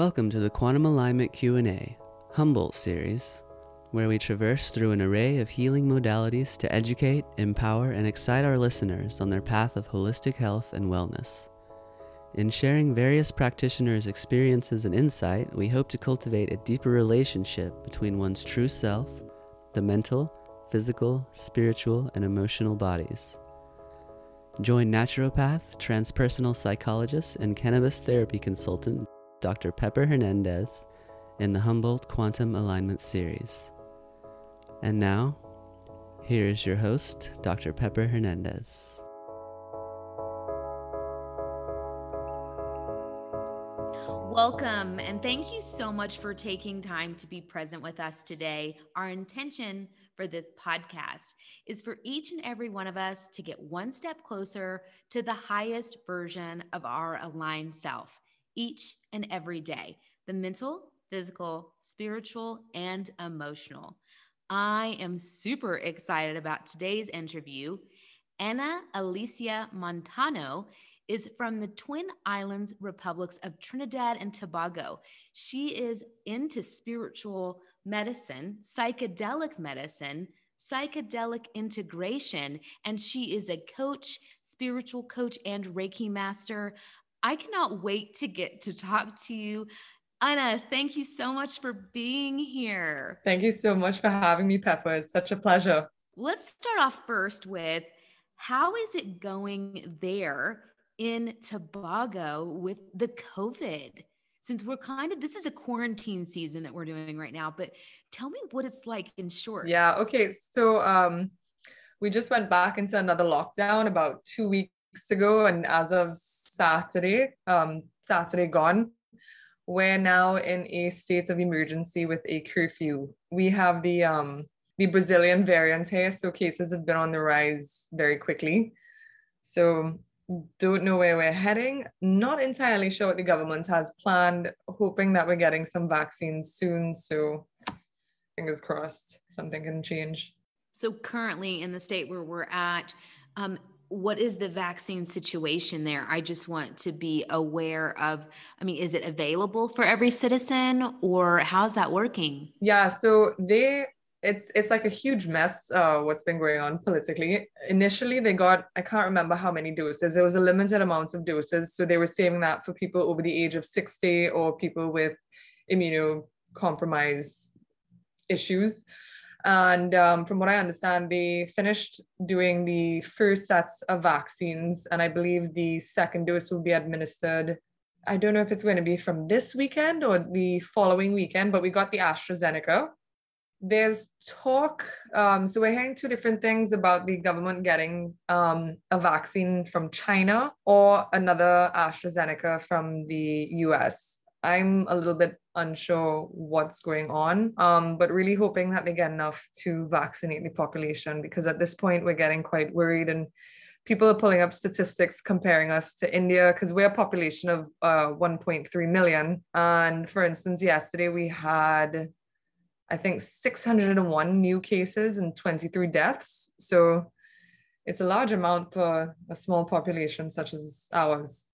Welcome to the Quantum Alignment Q&A, Humboldt series, where we traverse through an array of healing modalities to educate, empower, and excite our listeners on their path of holistic health and wellness. In sharing various practitioners' experiences and insight, we hope to cultivate a deeper relationship between one's true self, the mental, physical, spiritual, and emotional bodies. Join naturopath, transpersonal psychologist, and cannabis therapy consultant Dr. Pepper Hernandez in the Humboldt Quantum Alignment Series. And now, here is your host, Dr. Pepper Hernandez. Welcome, and thank you so much for taking time to be present with us today. Our intention for this podcast is for each and every one of us to get one step closer to the highest version of our aligned self each and every day the mental, physical, spiritual, and emotional. I am super excited about today's interview. Ana Alicia Montano is from the Twin Islands Republics of Trinidad and Tobago. She is into spiritual medicine, psychedelic medicine, psychedelic integration, and she is a coach, spiritual coach, and Reiki master. I cannot wait to get to talk to you. Ana, thank you so much for being here. Thank you so much for having me, Pepper. It's such a pleasure. Let's start off first with how is it going there in Tobago with the COVID? Since we're kind of, this is a quarantine season that we're doing right now, but tell me what it's like in short. Yeah. Okay. So, um, we just went back into another lockdown about two weeks ago. And as of Saturday, um, Saturday gone. We're now in a state of emergency with a curfew. We have the um, the Brazilian variant here, so cases have been on the rise very quickly. So don't know where we're heading. Not entirely sure what the government has planned. Hoping that we're getting some vaccines soon. So fingers crossed, something can change. So currently in the state where we're at, um, what is the vaccine situation there? I just want to be aware of. I mean, is it available for every citizen, or how's that working? Yeah, so they it's it's like a huge mess uh, what's been going on politically initially they got i can't remember how many doses there was a limited amount of doses so they were saving that for people over the age of 60 or people with immunocompromised issues and um, from what I understand, they finished doing the first sets of vaccines, and I believe the second dose will be administered. I don't know if it's going to be from this weekend or the following weekend, but we got the AstraZeneca. There's talk, um, so we're hearing two different things about the government getting um, a vaccine from China or another AstraZeneca from the US. I'm a little bit unsure what's going on, um, but really hoping that they get enough to vaccinate the population because at this point we're getting quite worried and people are pulling up statistics comparing us to India because we're a population of uh, 1.3 million. And for instance, yesterday we had, I think, 601 new cases and 23 deaths. So it's a large amount for a small population such as ours.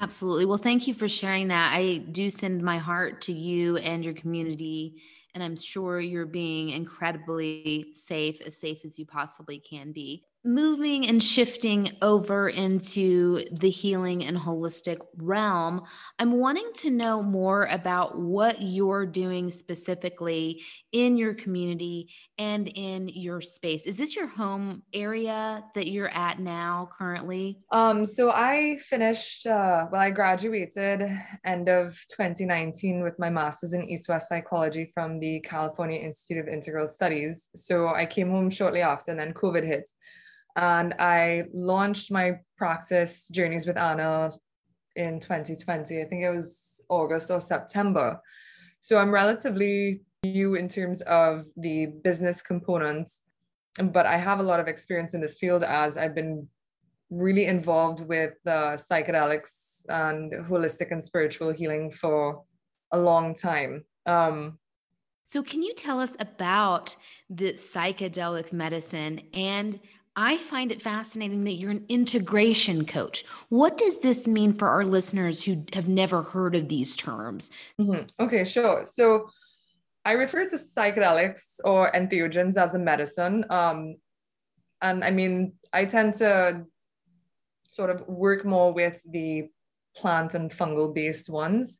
Absolutely. Well, thank you for sharing that. I do send my heart to you and your community. And I'm sure you're being incredibly safe, as safe as you possibly can be moving and shifting over into the healing and holistic realm, I'm wanting to know more about what you're doing specifically in your community and in your space. Is this your home area that you're at now currently? Um, so I finished, uh, well, I graduated end of 2019 with my master's in East West psychology from the California Institute of Integral Studies. So I came home shortly after, and then COVID hit and I launched my practice Journeys with Ana in 2020. I think it was August or September. So I'm relatively new in terms of the business components, but I have a lot of experience in this field as I've been really involved with uh, psychedelics and holistic and spiritual healing for a long time. Um, so, can you tell us about the psychedelic medicine and I find it fascinating that you're an integration coach. What does this mean for our listeners who have never heard of these terms? Mm-hmm. Okay, sure. So I refer to psychedelics or entheogens as a medicine. Um, and I mean, I tend to sort of work more with the plant and fungal based ones.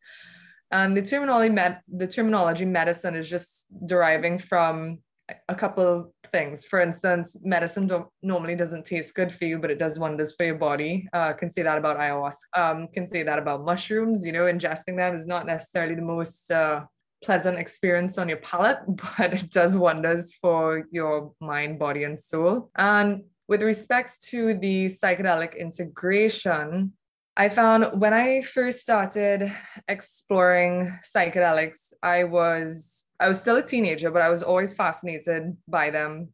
And the terminology, med- the terminology medicine is just deriving from a couple of things. For instance, medicine don't, normally doesn't taste good for you, but it does wonders for your body. Uh, can say that about ayahuasca. Um, can say that about mushrooms. You know, ingesting them is not necessarily the most uh, pleasant experience on your palate, but it does wonders for your mind, body, and soul. And with respects to the psychedelic integration, I found when I first started exploring psychedelics, I was I was still a teenager, but I was always fascinated by them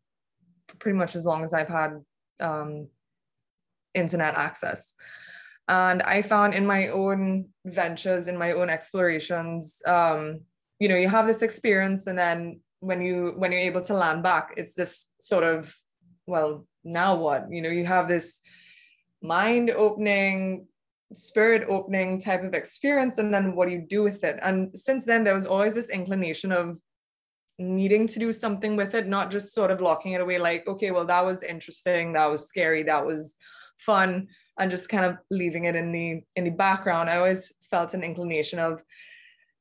pretty much as long as I've had um, internet access. And I found in my own ventures, in my own explorations, um, you know, you have this experience, and then when you when you're able to land back, it's this sort of, well, now what? You know, you have this mind opening spirit opening type of experience and then what do you do with it? And since then there was always this inclination of needing to do something with it not just sort of locking it away like okay well that was interesting that was scary that was fun and just kind of leaving it in the in the background. I always felt an inclination of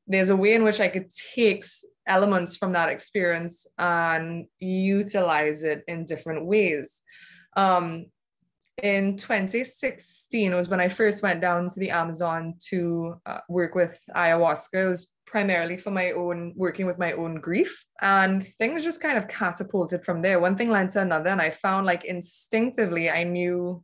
there's a way in which i could take elements from that experience and utilize it in different ways. Um, in 2016 was when I first went down to the Amazon to uh, work with ayahuasca. It was primarily for my own working with my own grief. And things just kind of catapulted from there. One thing led to another and i found like instinctively i knew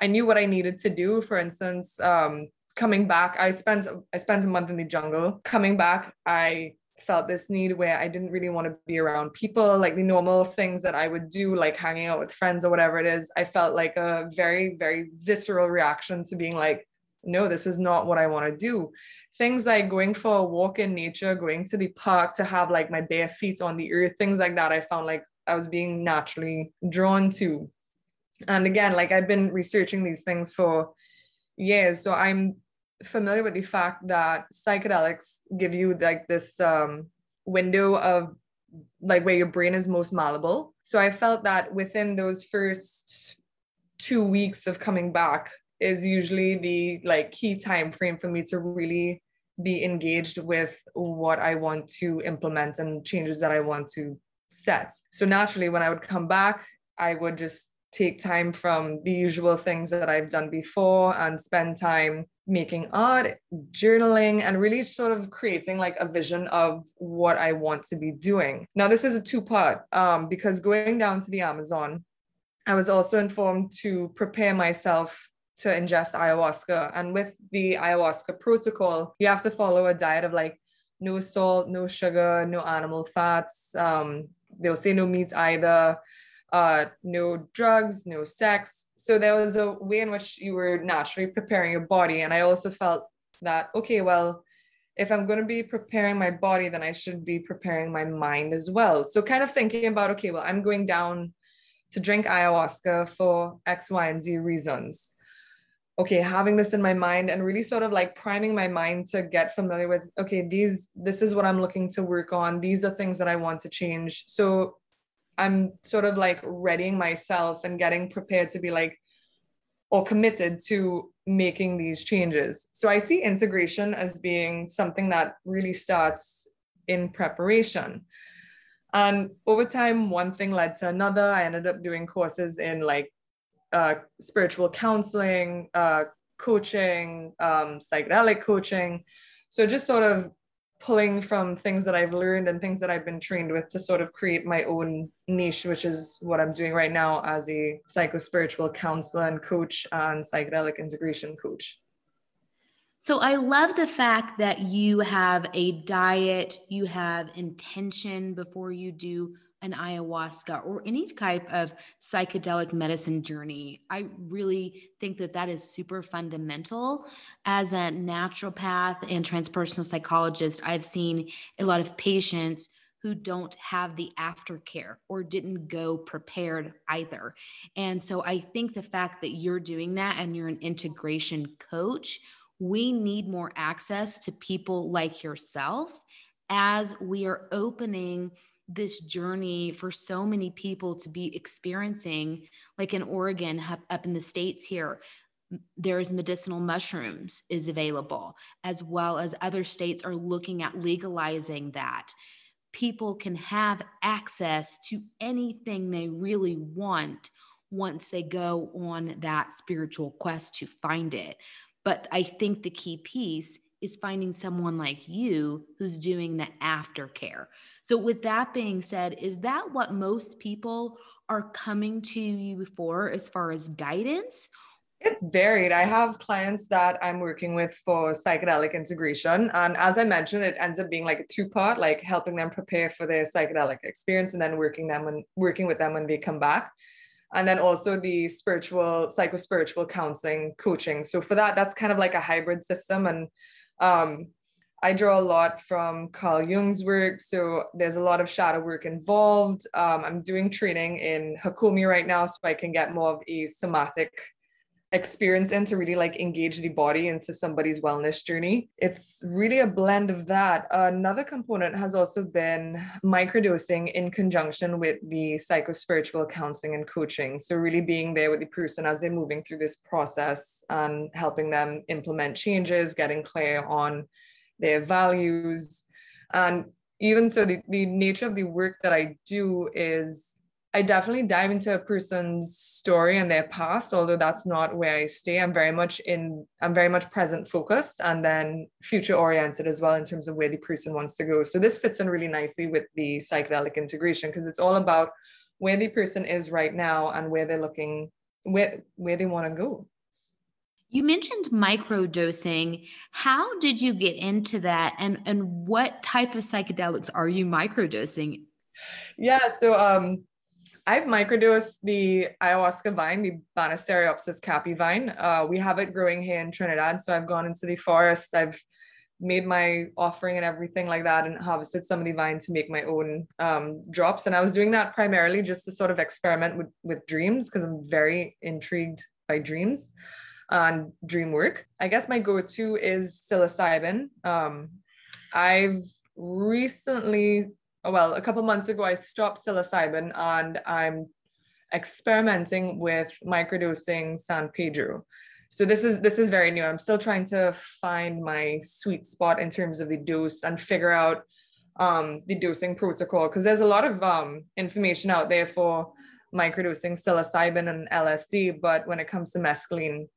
i knew what i needed to do. For instance um coming back i spent i spent a month in the jungle. Coming back i felt this need where I didn't really want to be around people, like the normal things that I would do, like hanging out with friends or whatever it is. I felt like a very, very visceral reaction to being like, no, this is not what I want to do. Things like going for a walk in nature, going to the park to have like my bare feet on the earth, things like that, I found like I was being naturally drawn to. And again, like I've been researching these things for years. So I'm familiar with the fact that psychedelics give you like this um, window of like where your brain is most malleable. So I felt that within those first two weeks of coming back is usually the like key time frame for me to really be engaged with what I want to implement and changes that I want to set. So naturally, when I would come back, I would just take time from the usual things that I've done before and spend time making art, journaling, and really sort of creating like a vision of what I want to be doing. Now, this is a two part um, because going down to the Amazon, I was also informed to prepare myself to ingest ayahuasca. And with the ayahuasca protocol, you have to follow a diet of like no salt, no sugar, no animal fats. Um, they'll say no meat either uh, no drugs, no sex. So there was a way in which you were naturally preparing your body. And I also felt that, okay, well, if I'm going to be preparing my body, then I should be preparing my mind as well. So kind of thinking about, okay, well, I'm going down to drink ayahuasca for X, Y, and Z reasons. Okay, having this in my mind and really sort of like priming my mind to get familiar with, okay, these, this is what I'm looking to work on. These are things that I want to change. So I'm sort of like readying myself and getting prepared to be like, or committed to making these changes. So I see integration as being something that really starts in preparation. And over time, one thing led to another. I ended up doing courses in like uh, spiritual counseling, uh, coaching, um, psychedelic coaching. So just sort of pulling from things that I've learned and things that I've been trained with to sort of create my own niche, which is what I'm doing right now as a psycho spiritual counselor and coach and psychedelic integration coach. So I love the fact that you have a diet, you have intention before you do an ayahuasca or any type of psychedelic medicine journey. I really think that that is super fundamental. As a naturopath and transpersonal psychologist, I've seen a lot of patients who don't have the aftercare or didn't go prepared either. And so I think the fact that you're doing that and you're an integration coach, we need more access to people like yourself as we are opening this journey for so many people to be experiencing like in Oregon up in the states here there's medicinal mushrooms is available as well as other states are looking at legalizing that people can have access to anything they really want once they go on that spiritual quest to find it. But I think the key piece is finding someone like you who's doing the aftercare. So, with that being said, is that what most people are coming to you for as far as guidance? It's varied. I have clients that I'm working with for psychedelic integration. And as I mentioned, it ends up being like a two-part, like helping them prepare for their psychedelic experience and then working them when working with them when they come back. And then also the spiritual, psycho-spiritual counseling coaching. So for that, that's kind of like a hybrid system. And um, I draw a lot from Carl Jung's work. So there's a lot of shadow work involved. Um, I'm doing training in Hakomi right now so I can get more of a somatic experience in to really like engage the body into somebody's wellness journey. It's really a blend of that. Another component has also been microdosing in conjunction with the psycho-spiritual counseling and coaching. So really being there with the person as they're moving through this process and helping them implement changes, getting clear on their values. And even so, the, the nature of the work that I do is I definitely dive into a person's story and their past, although that's not where I stay. I'm very much in, I'm very much present focused and then future oriented as well in terms of where the person wants to go. So this fits in really nicely with the psychedelic integration because it's all about where the person is right now and where they're looking, where where they want to go. You mentioned micro dosing. How did you get into that and and what type of psychedelics are you micro dosing? Yeah, so um I've microdosed the ayahuasca vine, the Banisteriopsis caapi vine. Uh, we have it growing here in Trinidad. So I've gone into the forest. I've made my offering and everything like that and harvested some of the vine to make my own um, drops. And I was doing that primarily just to sort of experiment with, with dreams because I'm very intrigued by dreams and dream work. I guess my go-to is psilocybin. Um, I've recently oh, well, a couple months ago, I stopped psilocybin and I'm experimenting with microdosing San Pedro. So this is this is very new. I'm still trying to find my sweet spot in terms of the dose and figure out um, the dosing protocol because there's a lot of um, information out there for microdosing psilocybin and LSD, but when it comes to mescaline,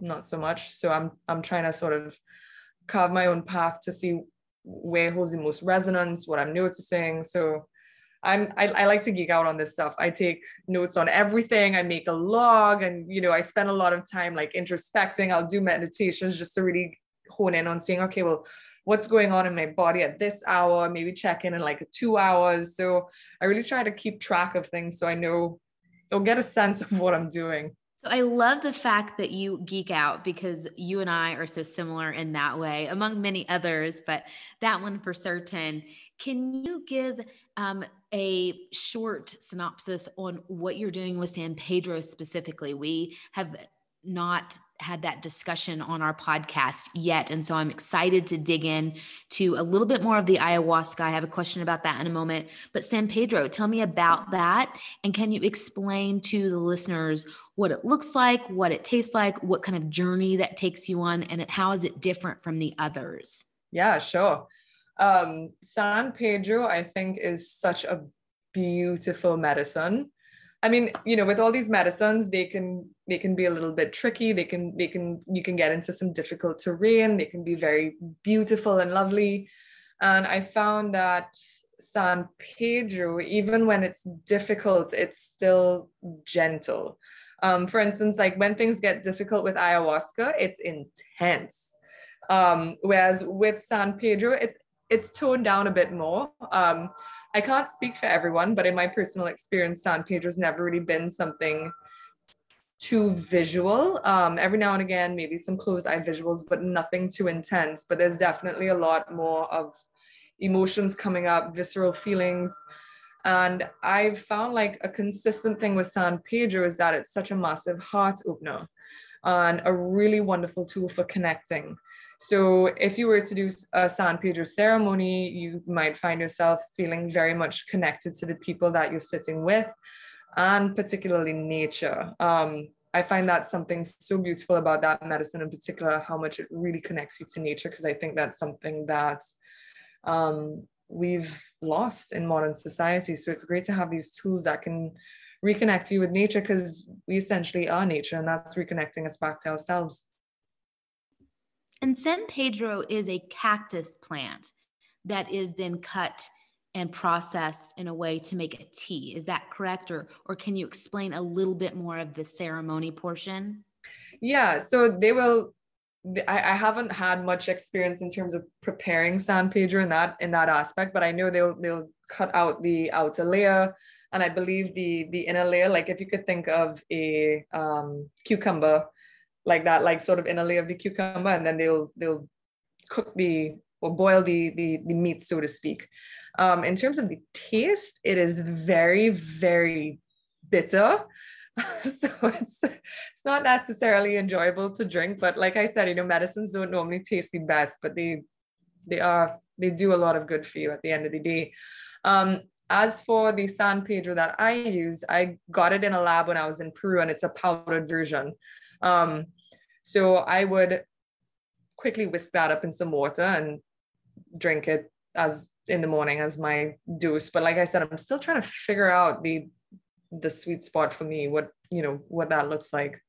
not so much. So I'm I'm trying to sort of carve my own path to see where holds the most resonance, what I'm noticing. So I'm I, I, like to geek out on this stuff. I take notes on everything. I make a log, and you know, I spend a lot of time like introspecting. I'll do meditations just to really hone in on seeing, okay, well, what's going on in my body at this hour? Maybe check in in like two hours. So I really try to keep track of things so I know or get a sense of what I'm doing. I love the fact that you geek out because you and I are so similar in that way, among many others, but that one for certain. Can you give um, a short synopsis on what you're doing with San Pedro specifically? We have not had that discussion on our podcast yet. And so I'm excited to dig in to a little bit more of the ayahuasca. I have a question about that in a moment. But San Pedro, tell me about that. And can you explain to the listeners what it looks like, what it tastes like, what kind of journey that takes you on, and how is it different from the others? Yeah, sure. Um, San Pedro, I think, is such a beautiful medicine. I mean, you know, with all these medicines, they can they can be a little bit tricky. They can they can you can get into some difficult terrain. They can be very beautiful and lovely. And I found that San Pedro, even when it's difficult, it's still gentle. Um, for instance, like when things get difficult with ayahuasca, it's intense. Um, whereas with San Pedro, it's it's toned down a bit more. Um, I can't speak for everyone, but in my personal experience, San Pedro's never really been something too visual. Um, every now and again, maybe some closed eye visuals, but nothing too intense. But there's definitely a lot more of emotions coming up, visceral feelings. And I've found like a consistent thing with San Pedro is that it's such a massive heart opener and a really wonderful tool for connecting. So if you were to do a San Pedro ceremony, you might find yourself feeling very much connected to the people that you're sitting with and particularly nature. Um, I find that something so beautiful about that medicine in particular, how much it really connects you to nature, because I think that's something that um, we've lost in modern society. So it's great to have these tools that can reconnect you with nature because we essentially are nature and that's reconnecting us back to ourselves. And San Pedro is a cactus plant that is then cut and processed in a way to make a tea. Is that correct? Or, or can you explain a little bit more of the ceremony portion? Yeah, so they will. I, I haven't had much experience in terms of preparing San Pedro in that in that aspect, but I know they'll they'll cut out the outer layer, and I believe the the inner layer. Like if you could think of a um, cucumber, like that, like sort of inner layer of the cucumber, and then they'll they'll cook the or boil the the, the meat, so to speak. Um, in terms of the taste, it is very, very bitter. so it's it's not necessarily enjoyable to drink, but like I said, you know, medicines don't normally taste the best, but they they are they do a lot of good for you at the end of the day. Um, as for the San Pedro that I use, I got it in a lab when I was in Peru, and it's a powdered version. Um, so I would quickly whisk that up in some water and drink it as in the morning as my dose. But like I said, I'm still trying to figure out the the sweet spot for me, what you know, what that looks like.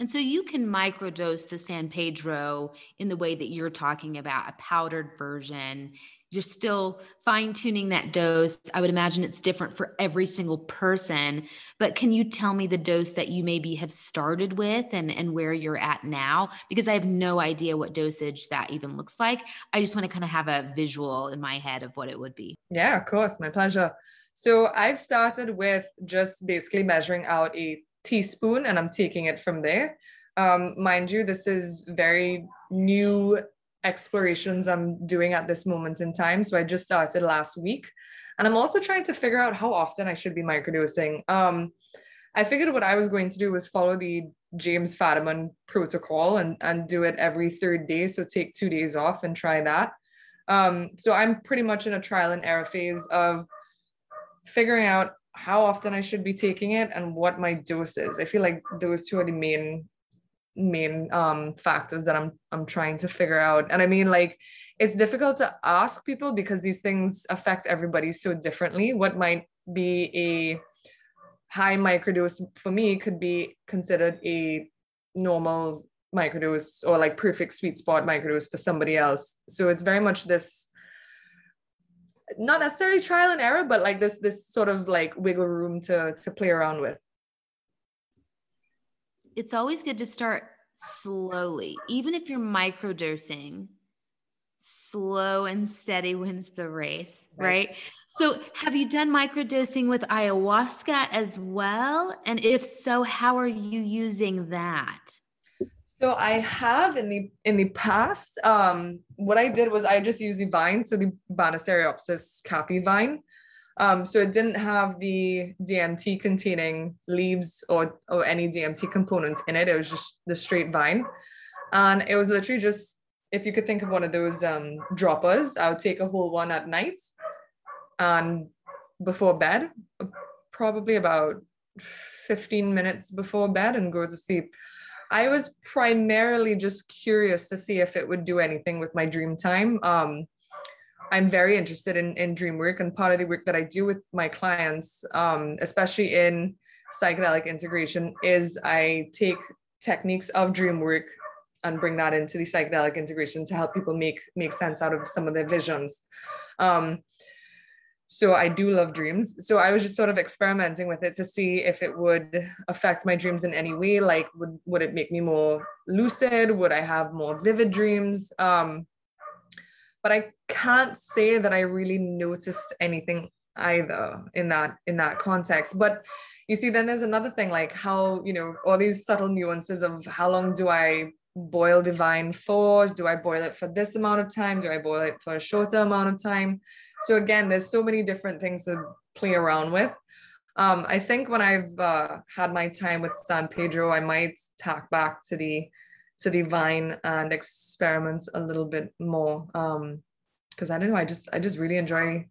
And so you can microdose the San Pedro in the way that you're talking about, a powdered version you're still fine tuning that dose. I would imagine it's different for every single person. But can you tell me the dose that you maybe have started with and, and where you're at now? Because I have no idea what dosage that even looks like. I just want to kind of have a visual in my head of what it would be. Yeah, of course. My pleasure. So I've started with just basically measuring out a teaspoon and I'm taking it from there. Um, mind you, this is very new explorations I'm doing at this moment in time. So I just started last week. And I'm also trying to figure out how often I should be microdosing. Um, I figured what I was going to do was follow the James Fadiman protocol and, and do it every third day. So take two days off and try that. Um, so I'm pretty much in a trial and error phase of figuring out how often I should be taking it and what my dose is. I feel like those two are the main main um factors that I'm I'm trying to figure out. And I mean like it's difficult to ask people because these things affect everybody so differently. What might be a high microdose for me could be considered a normal microdose or like perfect sweet spot microdose for somebody else. So it's very much this not necessarily trial and error, but like this this sort of like wiggle room to to play around with it's always good to start slowly, even if you're microdosing. Slow and steady wins the race, right. right? So, have you done microdosing with ayahuasca as well? And if so, how are you using that? So I have in the in the past. Um, what I did was I just used the vine, so the Banisteriopsis caapi vine, um, so it didn't have the DMT containing leaves or, or any DMT components in it. It was just the straight vine. And it was literally just, if you could think of one of those um, droppers, I would take a whole one at night and before bed, probably about 15 minutes before bed and go to sleep. I was primarily just curious to see if it would do anything with my dream time. Um, I'm very interested in, in dream work and part of the work that I do with my clients, um, especially in psychedelic integration, is I take techniques of dream work and bring that into the psychedelic integration to help people make make sense out of some of their visions. Um, so I do love dreams. So I was just sort of experimenting with it to see if it would affect my dreams in any way. Like, would would it make me more lucid? Would I have more vivid dreams? Um, but I can't say that I really noticed anything either in that in that context. But you see, then there's another thing like how you know all these subtle nuances of how long do I boil the vine for? Do I boil it for this amount of time? Do I boil it for a shorter amount of time? So again, there's so many different things to play around with. Um, I think when I've uh, had my time with San Pedro, I might tack back to the to the vine and experiments a little bit more. Um, because I don't know, I just I just really enjoy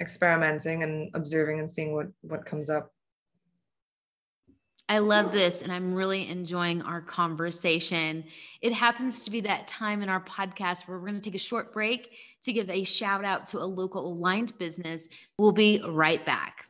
experimenting and observing and seeing what what comes up. I love this and I'm really enjoying our conversation. It happens to be that time in our podcast where we're going to take a short break to give a shout out to a local aligned business. We'll be right back.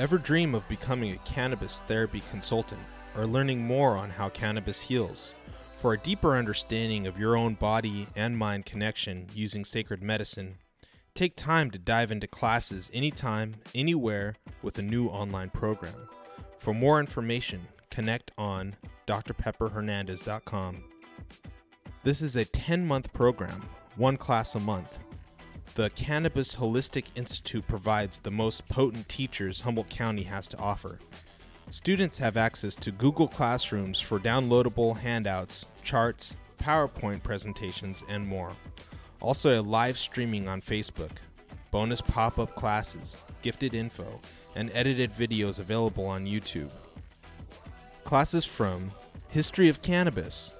Ever dream of becoming a cannabis therapy consultant or learning more on how cannabis heals? For a deeper understanding of your own body and mind connection using sacred medicine, take time to dive into classes anytime, anywhere with a new online program. For more information, connect on drpepperhernandez.com. This is a 10 month program, one class a month the Cannabis Holistic Institute provides the most potent teachers Humboldt County has to offer. Students have access to Google Classrooms for downloadable handouts, charts, PowerPoint presentations, and more. Also, a live streaming on Facebook, bonus pop up classes, gifted info, and edited videos available on YouTube. Classes from History of Cannabis,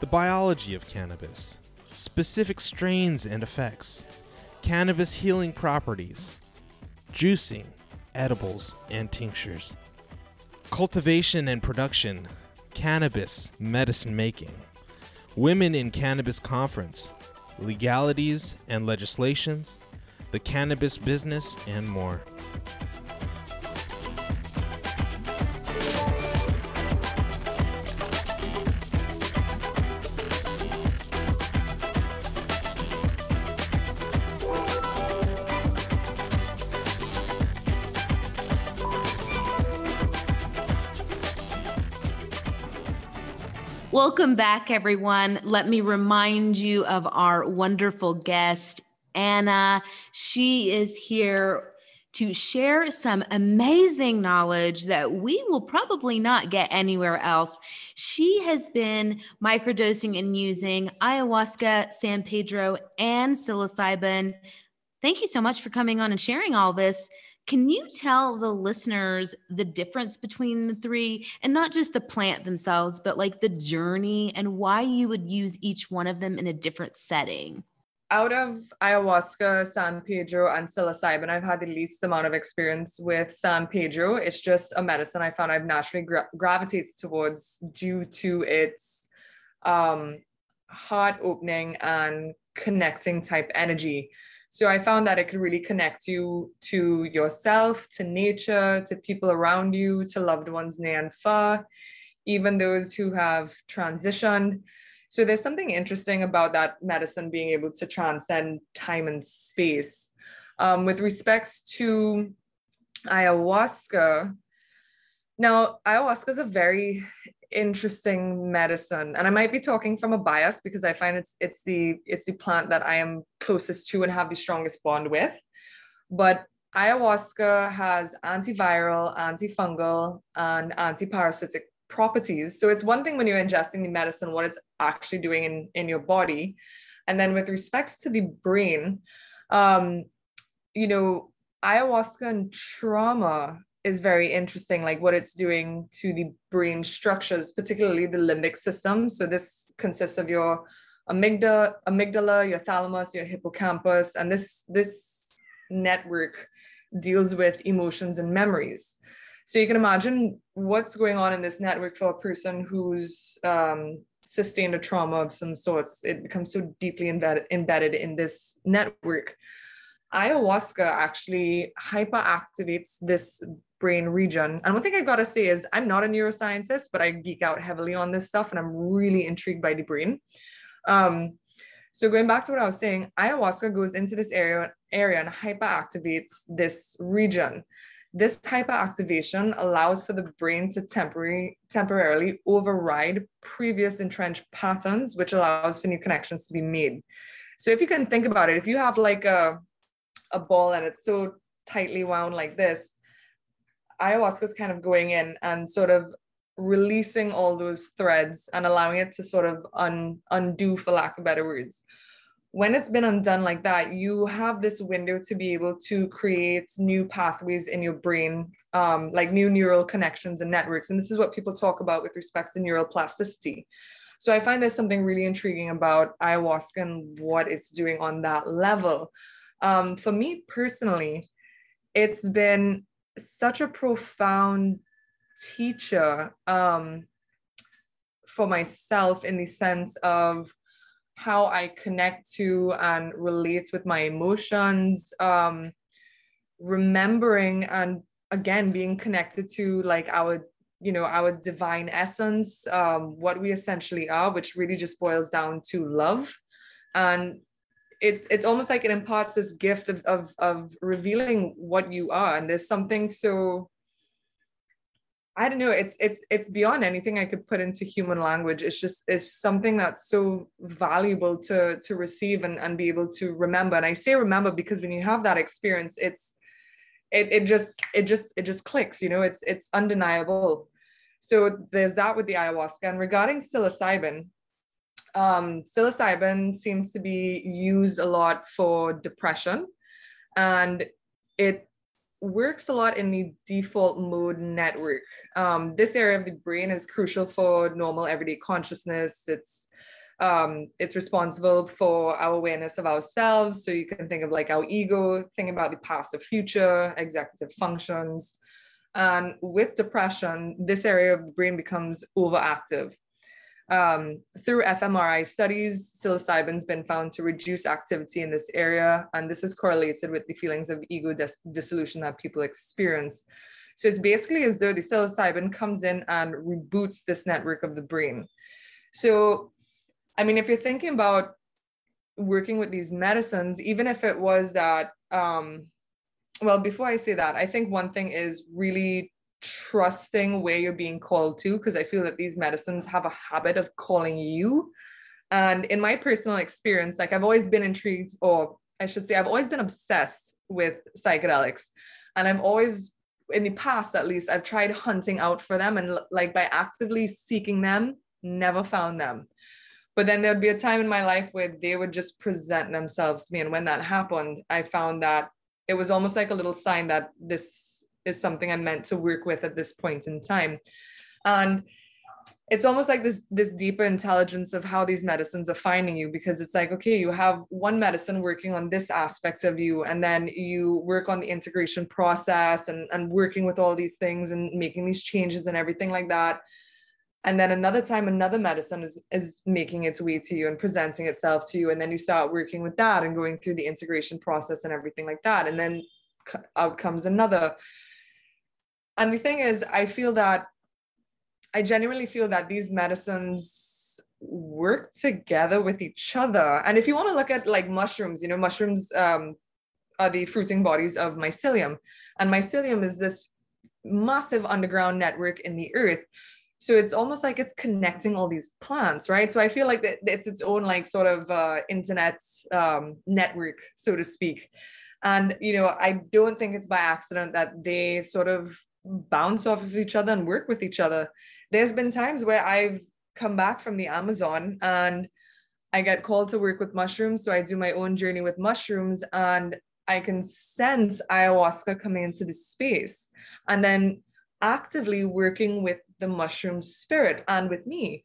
the biology of cannabis, specific strains and effects cannabis healing properties, juicing, edibles, and tinctures, cultivation and production, cannabis medicine making, women in cannabis conference, legalities and legislations, the cannabis business, and more. Welcome back, everyone. Let me remind you of our wonderful guest, Ana. She is here to share some amazing knowledge that we will probably not get anywhere else. She has been microdosing and using ayahuasca, San Pedro, and psilocybin. Thank you so much for coming on and sharing all this. Can you tell the listeners the difference between the three and not just the plant themselves, but like the journey and why you would use each one of them in a different setting? Out of ayahuasca, San Pedro, and psilocybin, I've had the least amount of experience with San Pedro. It's just a medicine I found I've naturally gra- gravitated towards due to its um, heart opening and connecting type energy. So I found that it could really connect you to yourself, to nature, to people around you, to loved ones near and far, even those who have transitioned. So there's something interesting about that medicine being able to transcend time and space. Um, with respects to ayahuasca, now ayahuasca is a very interesting medicine. And i might be talking from a bias because i find it's it's the it's the plant that i am closest to and have the strongest bond with. But ayahuasca has antiviral antifungal and antiparasitic properties. So it's one thing when you're ingesting the medicine what it's actually doing in in your body. And then with respects to the brain um you know ayahuasca and trauma is very interesting, like what it's doing to the brain structures, particularly the limbic system. So this consists of your amygdala, amygdala, your thalamus, your hippocampus, and this this network deals with emotions and memories. So you can imagine what's going on in this network for a person who's um, sustained a trauma of some sorts. It becomes so deeply embedded, embedded in this network. Ayahuasca actually hyperactivates this brain region. And one thing I gotta say is I'm not a neuroscientist, but I geek out heavily on this stuff and I'm really intrigued by the brain. Um, so going back to what I was saying, ayahuasca goes into this area, area and hyperactivates this region. This hyperactivation allows for the brain to temporary, temporarily override previous entrenched patterns, which allows for new connections to be made. So if you can think about it, if you have like a, a ball and it's so tightly wound like this, ayahuasca is kind of going in and sort of releasing all those threads and allowing it to sort of un, undo, for lack of better words. When it's been undone like that, you have this window to be able to create new pathways in your brain, um, like new neural connections and networks. And this is what people talk about with respect to neural plasticity. So I find there's something really intriguing about ayahuasca and what it's doing on that level. Um, for me personally, it's been such a profound teacher um, for myself in the sense of how I connect to and relate with my emotions, um, remembering and again being connected to like our you know our divine essence um, what we essentially are which really just boils down to love. And it's it's almost like it imparts this gift of, of of revealing what you are and there's something so I don't know. It's it's it's beyond anything I could put into human language. It's just it's something that's so valuable to to receive and, and be able to remember. And I say remember because when you have that experience, it's it it just it just it just clicks, you know, it's it's undeniable. So there's that with the ayahuasca. And regarding psilocybin, um, psilocybin seems to be used a lot for depression and it works a lot in the default mode network. Um, this area of the brain is crucial for normal everyday consciousness. It's um, it's responsible for our awareness of ourselves. So you can think of like our ego, think about the past, or future, executive functions. And with depression, this area of the brain becomes overactive. Um, through fMRI studies, psilocybin's been found to reduce activity in this area, and this is correlated with the feelings of ego dis- dissolution that people experience. So it's basically as though the psilocybin comes in and reboots this network of the brain. So, I mean, if you're thinking about working with these medicines, even if it was that, um, well, before I say that, I think one thing is really trusting where you're being called to because I feel that these medicines have a habit of calling you. And in my personal experience, like I've always been intrigued, or I should say, I've always been obsessed with psychedelics. And I've always, in the past at least, I've tried hunting out for them and like by actively seeking them, never found them. But then there'd be a time in my life where they would just present themselves to me. And when that happened, I found that it was almost like a little sign that this is something I'm meant to work with at this point in time. And it's almost like this this deeper intelligence of how these medicines are finding you because it's like okay you have one medicine working on this aspect of you and then you work on the integration process and and working with all these things and making these changes and everything like that and then another time another medicine is is making its way to you and presenting itself to you and then you start working with that and going through the integration process and everything like that and then out comes another and the thing is, I feel that I genuinely feel that these medicines work together with each other. And if you want to look at like mushrooms, you know, mushrooms um, are the fruiting bodies of mycelium. And mycelium is this massive underground network in the earth. So it's almost like it's connecting all these plants, right? So I feel like it's its own like sort of uh, internet um, network, so to speak. And you know, I don't think it's by accident that they sort of bounce off of each other and work with each other. There's been times where I've come back from the Amazon and I get called to work with mushrooms. So I do my own journey with mushrooms and I can sense ayahuasca coming into the space and then actively working with the mushroom spirit and with me.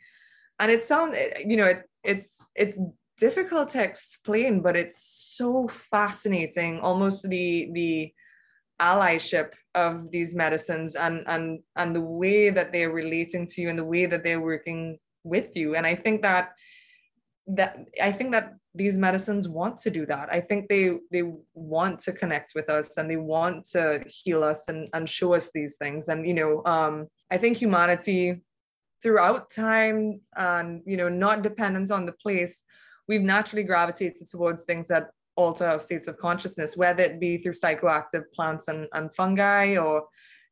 And it sounds, you know, it, it's it's difficult to explain, but it's so fascinating. Almost the the allyship of these medicines and and and the way that they're relating to you and the way that they're working with you and i think that that I think that these medicines want to do that. I think they they want to connect with us and they want to heal us and, and show us these things. And you know, um, I think humanity throughout time and you know, not dependent on the place, we've naturally gravitated towards things that alter our states of consciousness, whether it be through psychoactive plants and, and fungi or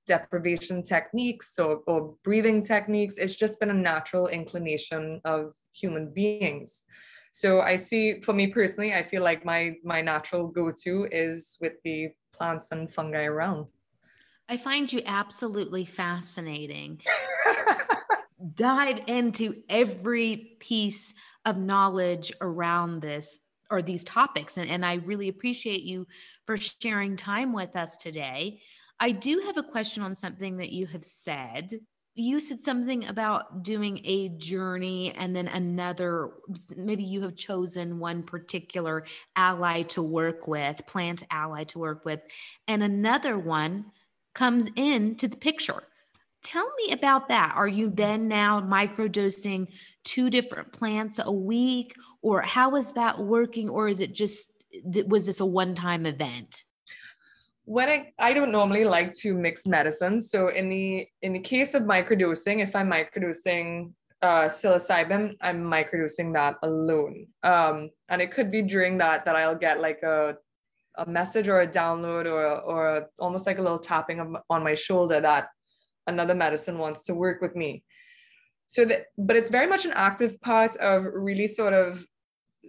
deprivation techniques or, or breathing techniques. It's just been a natural inclination of human beings. So I see for me personally, I feel like my my natural go-to is with the plants and fungi around. I find you absolutely fascinating. Dive into every piece of knowledge around this or these topics. And, and I really appreciate you for sharing time with us today. I do have a question on something that you have said. You said something about doing a journey and then another, maybe you have chosen one particular ally to work with, plant ally to work with, and another one comes into the picture. Tell me about that. Are you then now microdosing two different plants a week, or how is that working? Or is it just, was this a one time event? when I, I don't normally like to mix medicines. So in the in the case of microdosing, if I'm microdosing uh, psilocybin, I'm microdosing that alone. Um, and it could be during that that I'll get like a a message or a download or or almost like a little tapping on my shoulder that another medicine wants to work with me. So that, but it's very much an active part of really sort of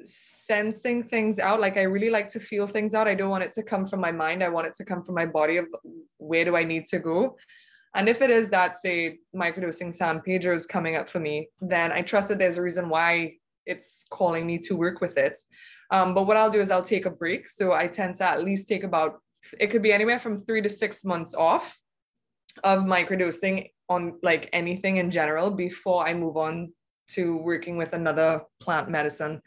sensing things out. Like i really like to feel things out. I don't want it to come from my mind. I want it to come from my body of where do i need to go? And if it is that say microdosing san pedro is coming up for me then i trust that there's a reason why it's calling me to work with it. Um, but what i'll do is i'll take a break. So i tend to at least take about it could be anywhere from three to six months off of microdosing on like anything in general before i move on to working with another plant medicine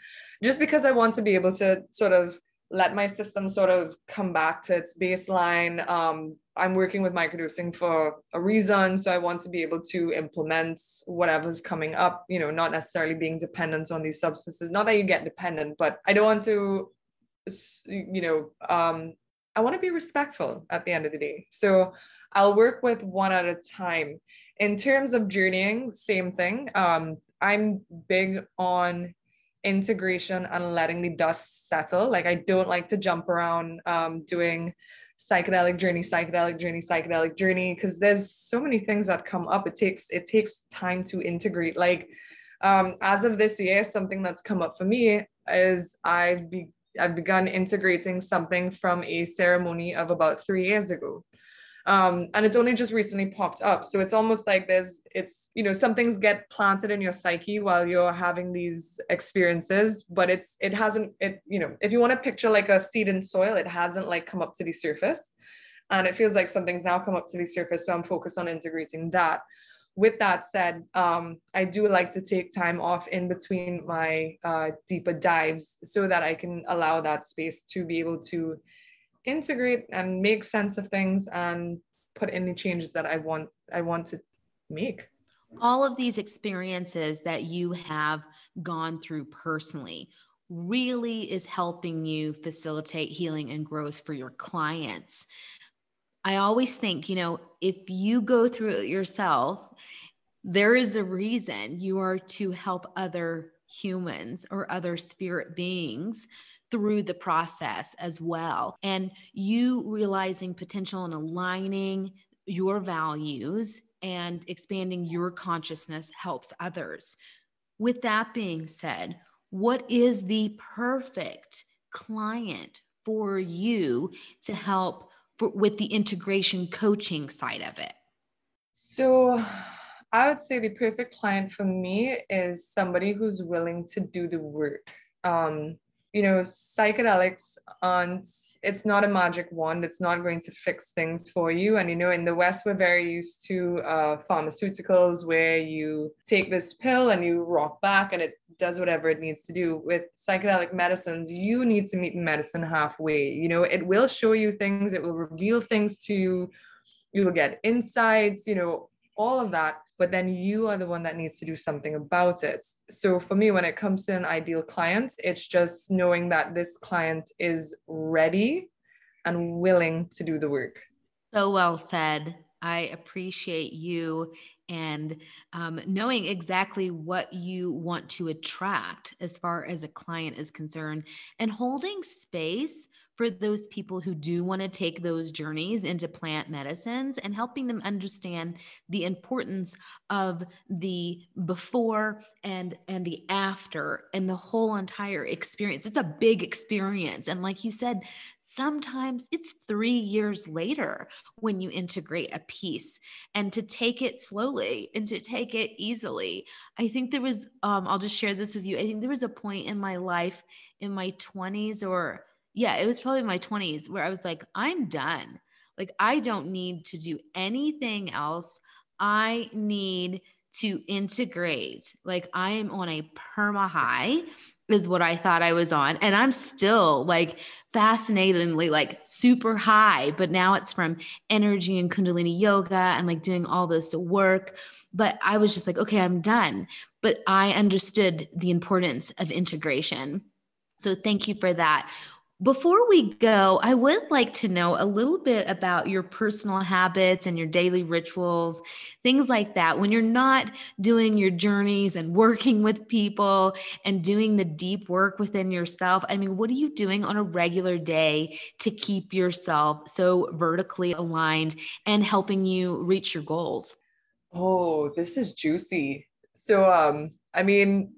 just because I want to be able to sort of let my system sort of come back to its baseline. Um, I'm working with microdosing for a reason. So I want to be able to implement whatever's coming up, you know, not necessarily being dependent on these substances. Not that you get dependent, but I don't want to, you know, um, I want to be respectful at the end of the day. So I'll work with one at a time. In terms of journeying, same thing. Um, I'm big on integration and letting the dust settle. Like I don't like to jump around um, doing psychedelic journey, psychedelic journey, psychedelic journey, because there's so many things that come up. It takes it takes time to integrate. Like um, as of this year, something that's come up for me is I've be I've begun integrating something from a ceremony of about three years ago um, and it's only just recently popped up. So it's almost like there's it's you know some things get planted in your psyche while you're having these experiences but it's it hasn't it you know if you want to picture like a seed in soil it hasn't like come up to the surface. And it feels like something's now come up to the surface so i'm focused on integrating that. With that said um, i do like to take time off in between my uh, deeper dives so that i can allow that space to be able to integrate and make sense of things and put in the changes that I want I want to make. All of these experiences that you have gone through personally really is helping you facilitate healing and growth for your clients. I always think, you know, if you go through it yourself, there is a reason you are to help other humans or other spirit beings through the process as well. And you realizing potential and aligning your values and expanding your consciousness helps others. With that being said, what is the perfect client for you to help for, with the integration coaching side of it? So, I would say the perfect client for me is somebody who's willing to do the work. Um, you know psychedelics aren't it's not a magic wand. It's not going to fix things for you. And you know in the west we're very used to uh, pharmaceuticals where you take this pill and you rock back and it does whatever it needs to do. With psychedelic medicines you need to meet medicine halfway. You know it will show you things. It will reveal things to you. You will get insights you know all of that but then you are the one that needs to do something about it. So for me when it comes to an ideal client it's just knowing that this client is ready and willing to do the work. So well said. I appreciate you and um, knowing exactly what you want to attract as far as a client is concerned and holding space for those people who do want to take those journeys into plant medicines and helping them understand the importance of the before and and the after and the whole entire experience. It's a big experience. And like you said sometimes it's three years later when you integrate a piece. And to take it slowly and to take it easily i think there was um, i'll just share this with you. I think there was a point in my life in my 20s or yeah it was probably my 20s where i was like i'm done like i don't need to do anything else i need to integrate like i am on a perma high is what I thought I was on. And I'm still like fascinatingly like super high, but now it's from energy and Kundalini yoga and like doing all this work. But I was just like, okay, I'm done. But I understood the importance of integration. So thank you for that. Before we go, I would like to know a little bit about your personal habits and your daily rituals, things like that. When you're not doing your journeys and working with people and doing the deep work within yourself, I mean, what are you doing on a regular day to keep yourself so vertically aligned and helping you reach your goals? Oh, this is juicy. So, um, I mean,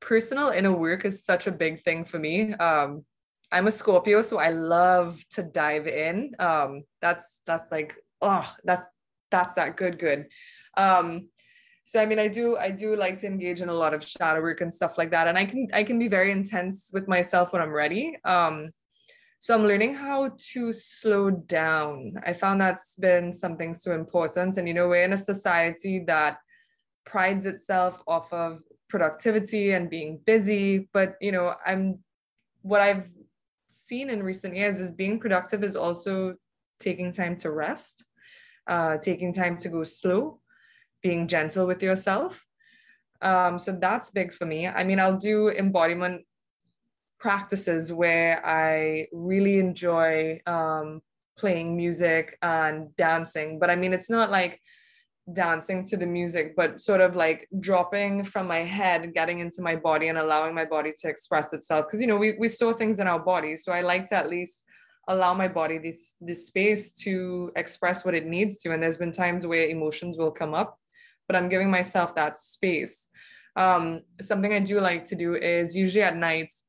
personal inner work is such a big thing for me. Um, I'm a Scorpio, so I love to dive in. Um, that's that's like oh, that's that's that good good. Um, so I mean, I do I do like to engage in a lot of shadow work and stuff like that, and I can I can be very intense with myself when I'm ready. Um, so I'm learning how to slow down. I found that's been something so important, and you know, we're in a society that prides itself off of productivity and being busy, but you know, I'm what I've seen in recent years is being productive is also taking time to rest, uh, taking time to go slow, being gentle with yourself. Um, so that's big for me. I mean, I'll do embodiment practices where I really enjoy um, playing music and dancing, but I mean, it's not like dancing to the music, but sort of like dropping from my head, getting into my body and allowing my body to express itself. Because you know, we, we store things in our bodies. So I like to at least allow my body this this space to express what it needs to. And there's been times where emotions will come up, but I'm giving myself that space. Um, something I do like to do is usually at nights,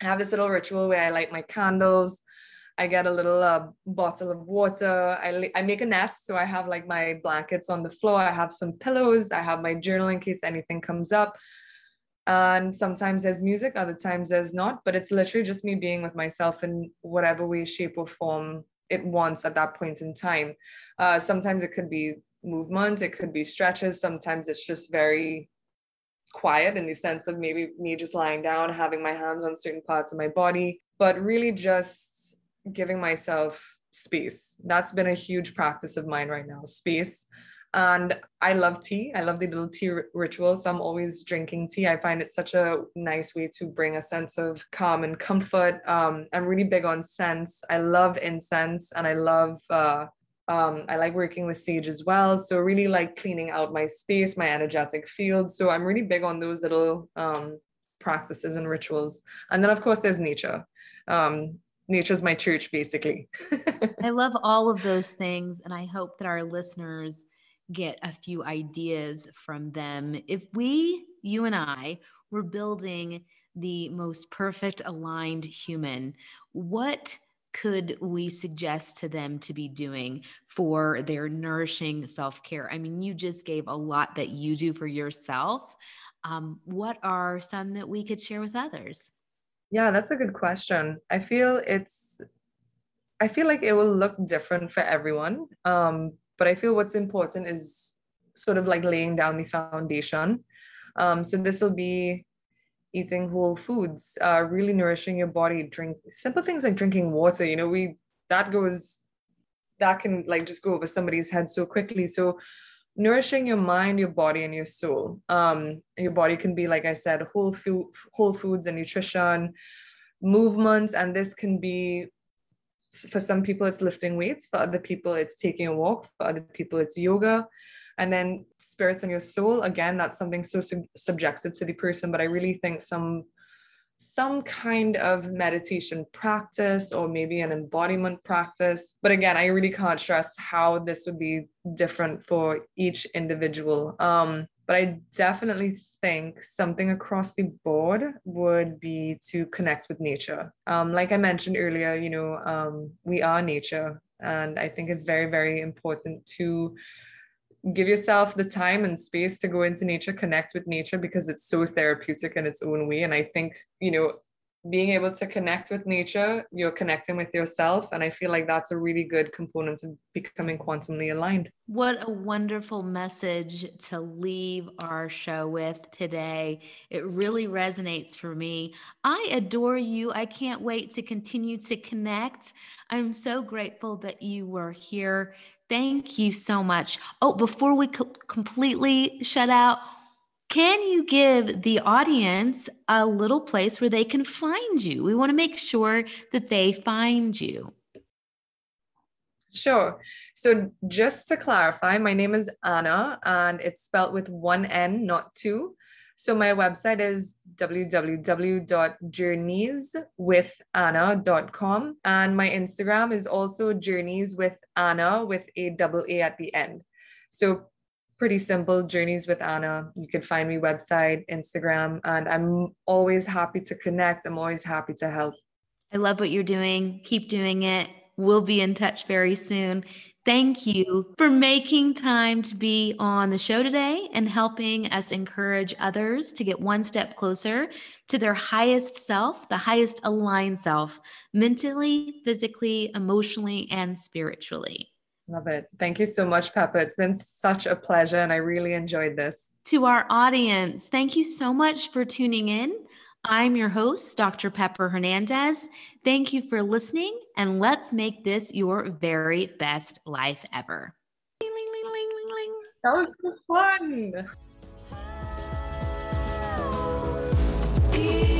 I have this little ritual where I light my candles I get a little uh, bottle of water. I, I make a nest. So I have like my blankets on the floor. I have some pillows. I have my journal in case anything comes up. And sometimes there's music, other times there's not. But it's literally just me being with myself in whatever way, shape, or form it wants at that point in time. Uh, sometimes it could be movement, it could be stretches. Sometimes it's just very quiet in the sense of maybe me just lying down, having my hands on certain parts of my body, but really just giving myself space. That's been a huge practice of mine right now, space. And I love tea. I love the little tea ritual. So I'm always drinking tea. I find it such a nice way to bring a sense of calm and comfort. Um, I'm really big on scents. I love incense and I love, uh, um, I like working with sage as well. So really like cleaning out my space, my energetic field. So I'm really big on those little um, practices and rituals. And then of course there's nature. Um, nature's my church basically. I love all of those things and i hope that our listeners get a few ideas from them. If we you and i were building the most perfect aligned human what could we suggest to them to be doing for their nourishing self-care? I mean you just gave a lot that you do for yourself. Um, what are some that we could share with others yeah, that's a good question. I feel it's I feel like it will look different for everyone. Um, but I feel what's important is sort of like laying down the foundation. Um, so this will be eating whole foods, uh, really nourishing your body, drink simple things like drinking water. You know, we that goes that can like just go over somebody's head so quickly. So nourishing your mind, your body, and your soul. Um, your body can be, like I said, whole food, whole foods and nutrition, movements, and this can be for some people it's lifting weights, for other people it's taking a walk, for other people it's yoga. And then spirits and your soul, again, that's something so sub- subjective to the person, but I really think some some kind of meditation practice or maybe an embodiment practice. But again, I really can't stress how this would be different for each individual. Um, but I definitely think something across the board would be to connect with nature. Um, like I mentioned earlier, you know, um, we are nature. And I think it's very, very important to give yourself the time and space to go into nature, connect with nature because it's so therapeutic in its own way. And I think, you know, being able to connect with nature, you're connecting with yourself. And I feel like that's a really good component of becoming quantumly aligned. What a wonderful message to leave our show with today. It really resonates for me. I adore you. I can't wait to continue to connect. I'm so grateful that you were here Thank you so much. Oh, before we co- completely shut out, can you give the audience a little place where they can find you? We want to make sure that they find you. Sure. So, just to clarify, my name is Ana and it's spelled with one N, not two. So my website is www.journeyswithana.com and my Instagram is also journeys with Ana with a double A at the end. So pretty simple journeys with Ana. You can find me website, Instagram, and I'm always happy to connect. I'm always happy to help. I love what you're doing. Keep doing it. We'll be in touch very soon. Thank you for making time to be on the show today and helping us encourage others to get one step closer to their highest self, the highest aligned self, mentally, physically, emotionally, and spiritually. Love it. Thank you so much, Pepper. It's been such a pleasure and I really enjoyed this. To our audience, thank you so much for tuning in. I'm your host, Dr. Pepper Hernandez. Thank you for listening, and let's make this your very best life ever. That was so fun. See